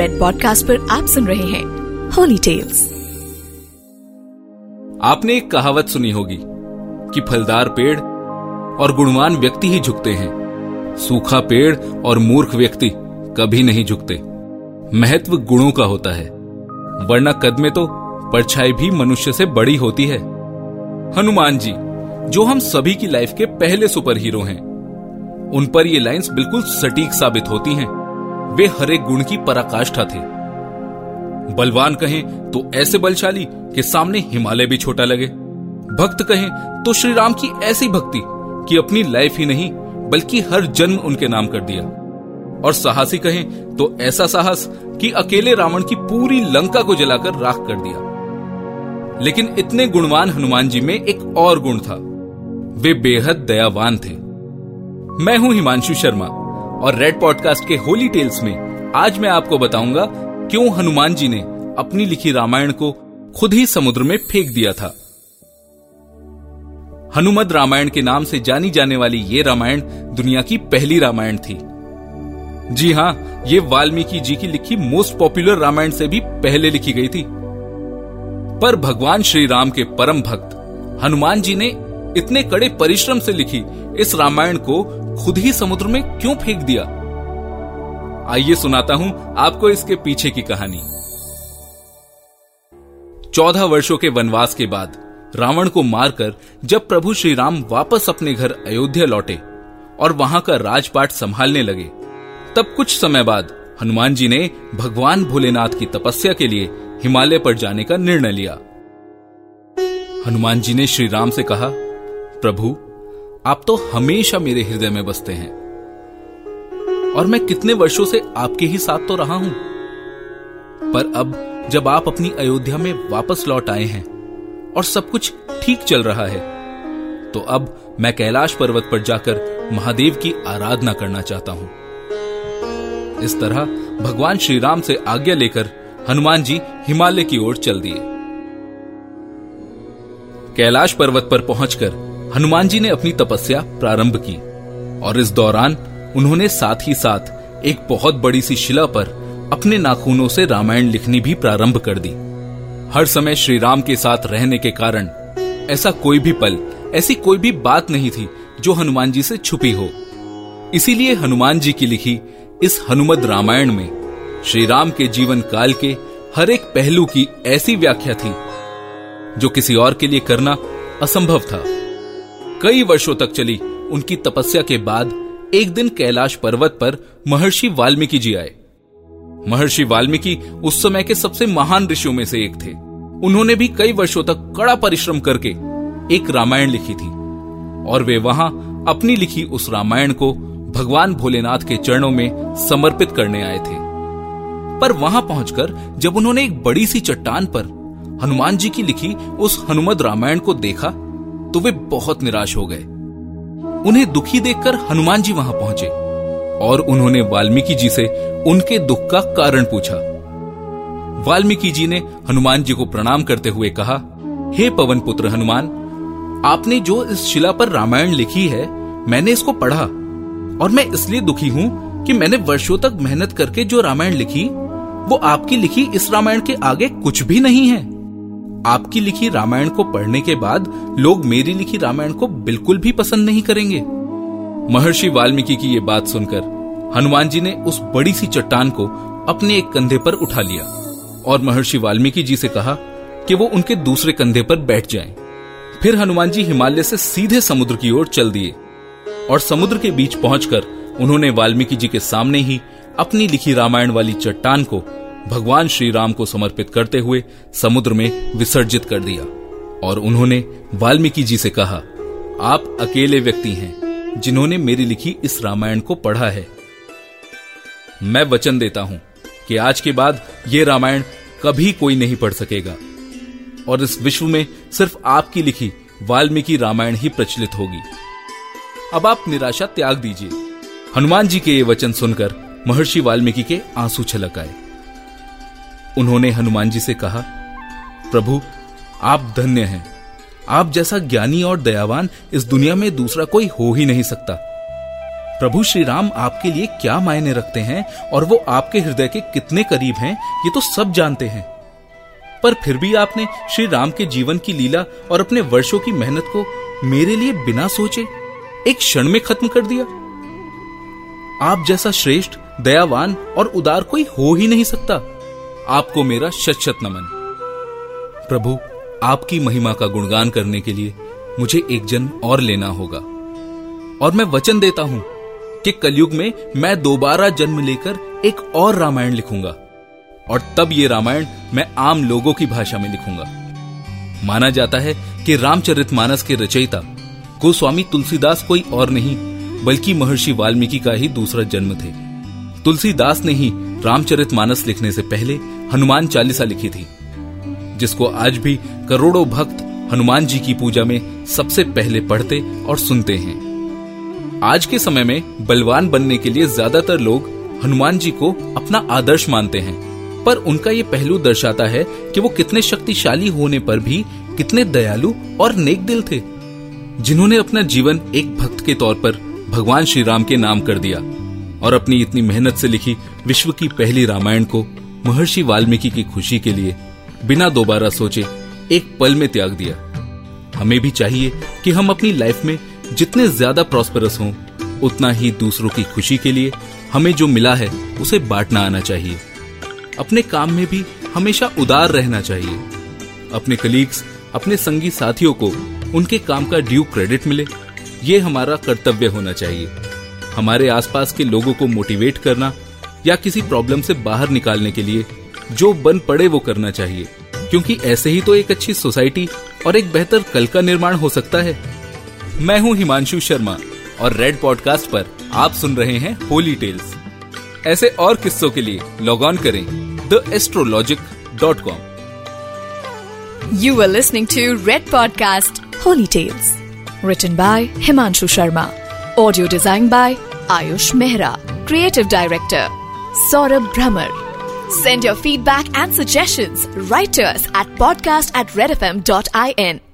Red podcast पर आप सुन रहे हैं होली टेल्स आपने एक कहावत सुनी होगी कि फलदार पेड़ और गुणवान व्यक्ति ही झुकते हैं। सूखा पेड़ और मूर्ख व्यक्ति कभी नहीं झुकते। महत्व गुणों का होता है। वरना कद में तो परछाई भी मनुष्य से बड़ी होती है। हनुमान जी, जो हम सभी की लाइफ के पहले सुपर हीरो हैं, उन पर ये लाइंस बिल्कुल सटीक साबित होती हैं। वे हर गुण की पराकाष्ठा थे। बलवान कहें तो ऐसे बलशाली कि सामने हिमालय भी छोटा लगे। भक्त कहें तो श्री राम की ऐसी भक्ति कि अपनी लाइफ ही नहीं, बल्कि हर जन्म उनके नाम कर दिया। और साहसी कहें तो ऐसा साहस कि अकेले रावण की पूरी लंका को जलाकर राख कर दिया। लेकिन इतने गुणवान हनुमान जी में एक और गुण था। वे बेहद दयावान थे। मैं हूँ हिमांशु शर्मा। और रेड पॉडकास्ट के होली टेल्स में आज मैं आपको बताऊँगा क्यों हनुमान जी ने अपनी लिखी रामायण को खुद ही समुद्र में फेंक दिया था। हनुमद रामायण के नाम से जानी जाने वाली ये रामायण दुनिया की पहली रामायण थी। जी हाँ ये वाल्मीकि जी की लिखी मोस्ट पॉपुलर रामायण से भी पहले लिखी गई थी। पर भगवान श्री राम के परम भक्त हनुमान जी ने इतने कड़े परिश्रम से लिखी इस रामायण को खुद ही समुद्र में क्यों फेंक दिया? आइए सुनाता हूँ आपको इसके पीछे की कहानी। चौदह वर्षों के वनवास के बाद, रावण को मारकर जब प्रभु श्री राम वापस अपने घर अयोध्या लौटे और वहाँ का राजपाट संभालने लगे, तब कुछ समय बाद हनुमान जी ने भगवान भोलेनाथ की तपस्या के लिए हिमालय पर जाने का निर्णय लिया। हनुमान जी ने श्री राम से कहा, प्रभु आप तो हमेशा मेरे हृदय में बसते हैं। और मैं कितने वर्षों से आपके ही साथ तो रहा हूँ। पर अब जब आप अपनी अयोध्या में वापस लौट आए हैं और सब कुछ ठीक चल रहा है तो अब मैं कैलाश पर्वत पर जाकर महादेव की आराधना करना चाहता हूँ। इस तरह भगवान श्री राम से आज्ञा लेकर हनुमान जी हिमालय की ओर चल दिए। कैलाश पर्वत पर पहुंचकर हनुमान जी ने अपनी तपस्या प्रारंभ की और इस दौरान उन्होंने साथ ही साथ एक बहुत बड़ी सी शिला पर अपने नाखूनों से रामायण लिखनी भी प्रारंभ कर दी। हर समय श्री राम के साथ रहने के कारण ऐसा कोई भी पल, ऐसी कोई भी बात नहीं थी जो हनुमान जी से छुपी हो। इसीलिए हनुमान जी की लिखी इस हनुमद रामायण में श्री राम के जीवन काल के हर एक पहलू की ऐसी व्याख्या थी, जो किसी और के लिए करना असंभव था। कई वर्षों तक चली। उनकी तपस्या के बाद एक दिन कैलाश पर्वत पर महर्षि वाल्मीकि जी आए। महर्षि वाल्मीकि उस समय के सबसे महान ऋषियों में से एक थे। उन्होंने भी कई वर्षों तक कड़ा परिश्रम करके एक रामायण लिखी थी। और वे वहाँ अपनी लिखी उस रामायण को भगवान भोलेनाथ के चरणों में समर्पित करने आए थे। पर वहाँ पहुंचकर जब उन्होंने एक बड़ी सी चट्टान पर हनुमान जी की लिखी उस हनुमद रामायण को देखा तो वे बहुत निराश हो गए। उन्हें दुखी देखकर हनुमान जी वहाँ पहुँचे और उन्होंने वाल्मीकि जी से उनके दुख का कारण पूछा। वाल्मीकि जी ने हनुमान जी को प्रणाम करते हुए कहा, हे पवन पुत्र हनुमान, आपने जो इस शिला पर रामायण लिखी है, मैंने इसको पढ़ा और मैं इसलिए दुखी हूँ कि मैंने वर्षों तक मेहनत करके जो रामायण लिखी, वो आपकी लिखी इस रामायण के आगे कुछ भी नहीं है। आपकी लिखी रामायण को पढ़ने के बाद लोग मेरी लिखी रामायण को बिल्कुल भी पसंद नहीं करेंगे महर्षि वाल्मीकि की ये बात सुनकर हनुमान जी ने उस बड़ी सी चट्टान को अपने एक कंधे पर उठा लिया और महर्षि वाल्मीकि जी से कहा कि वो उनके दूसरे कंधे पर बैठ जाएँ। फिर हनुमान जी हिमालय से सीधे समुद्र की ओर चल दिए और समुद्र के बीच पहुंचकर उन्होंने वाल्मीकि जी के सामने ही अपनी लिखी रामायण वाली चट्टान को भगवान श्री राम को समर्पित करते हुए समुद्र में विसर्जित कर दिया और उन्होंने वाल्मीकि जी से कहा, आप अकेले व्यक्ति हैं जिन्होंने मेरी लिखी इस रामायण को पढ़ा है। मैं वचन देता हूँ कि आज के बाद यह रामायण कभी कोई नहीं पढ़ सकेगा और इस विश्व में सिर्फ़ आपकी लिखी वाल्मीकि रामायण ही प्रचलित होगी। अब आप निराशा त्याग दीजिए। हनुमान जी के ये वचन सुनकर महर्षि वाल्मीकि के आँसू छलक आए। उन्होंने हनुमान जी से कहा, प्रभु, आप धन्य हैं। आप जैसा ज्ञानी और दयावान इस दुनिया में दूसरा कोई हो ही नहीं सकता। प्रभु श्री राम आपके लिए क्या मायने रखते हैं और वो आपके हृदय के कितने करीब हैं, ये तो सब जानते हैं। पर फिर भी आपने श्री राम के जीवन की लीला और अपने वर्षों की मेहनत को मेरे लिए बिना सोचे, एक क्षण में खत्म कर दिया। आप जैसा श्रेष्ठ, दयावान और उदार कोई हो ही नहीं सकता। आपको मेरा शत शत नमन। प्रभु, आपकी महिमा का गुणगान करने के लिए मुझे एक जन्म और लेना होगा। और मैं वचन देता हूँ कि कलयुग में मैं दोबारा जन्म लेकर एक और रामायण लिखूँगा। और तब ये रामायण मैं आम लोगों की भाषा में लिखूँगा। माना जाता है कि रामचरितमानस के रचयिता, गोस्वामी तुलसीदास कोई और नहीं, बल्कि महर्षि वाल्मीकि का ही दूसरा जन्म थे। तुलसीदास ने ही रामचरितमानस लिखने से पहले हनुमान चालीसा लिखी थी, जिसको आज भी करोड़ों भक्त हनुमान जी की पूजा में सबसे पहले पढ़ते और सुनते हैं। आज के समय में बलवान बनने के लिए ज़्यादातर लोग हनुमान जी को अपना आदर्श मानते हैं, पर उनका ये पहलू दर्शाता है कि वो कितने शक्तिशाली होने पर भी कितने दयालु और नेक दिल थे, जिन्होंने अपना जीवन एक भक्त के तौर पर भगवान श्री राम के नाम कर दिया। और अपनी इतनी मेहनत से लिखी विश्व की पहली रामायण को महर्षि वाल्मीकि की खुशी के लिए बिना दोबारा सोचे एक पल में त्याग दिया। हमें भी चाहिए कि हम अपनी लाइफ में जितने ज़्यादा प्रॉस्परस हों, उतना ही दूसरों की खुशी के लिए हमें जो मिला है, उसे बांटना आना चाहिए। अपने काम में भी हमेशा उदार रहना चाहिए। अपने कलीग्स अपने संगी साथियों को उनके काम का ड्यू क्रेडिट मिले, ये हमारा कर्तव्य होना चाहिए। हमारे आसपास के लोगों को मोटिवेट करना या किसी प्रॉब्लम से बाहर निकालने के लिए जो बन पड़े वो करना चाहिए। क्योंकि ऐसे ही तो एक अच्छी सोसाइटी और एक बेहतर कल का निर्माण हो सकता है। मैं हूँ हिमांशु शर्मा और रेड पॉडकास्ट पर आप सुन रहे हैं होली टेल्स ऐसे और किस्सों के लिए लॉग ऑन करें the astrologic dot com You were listening to Red Podcast Holy Tales, written by Himanshu Sharma, audio designed by Ayush Mehra, creative director Saurabh Brahmer. Send your feedback and suggestions right to us at podcast at redfm.in.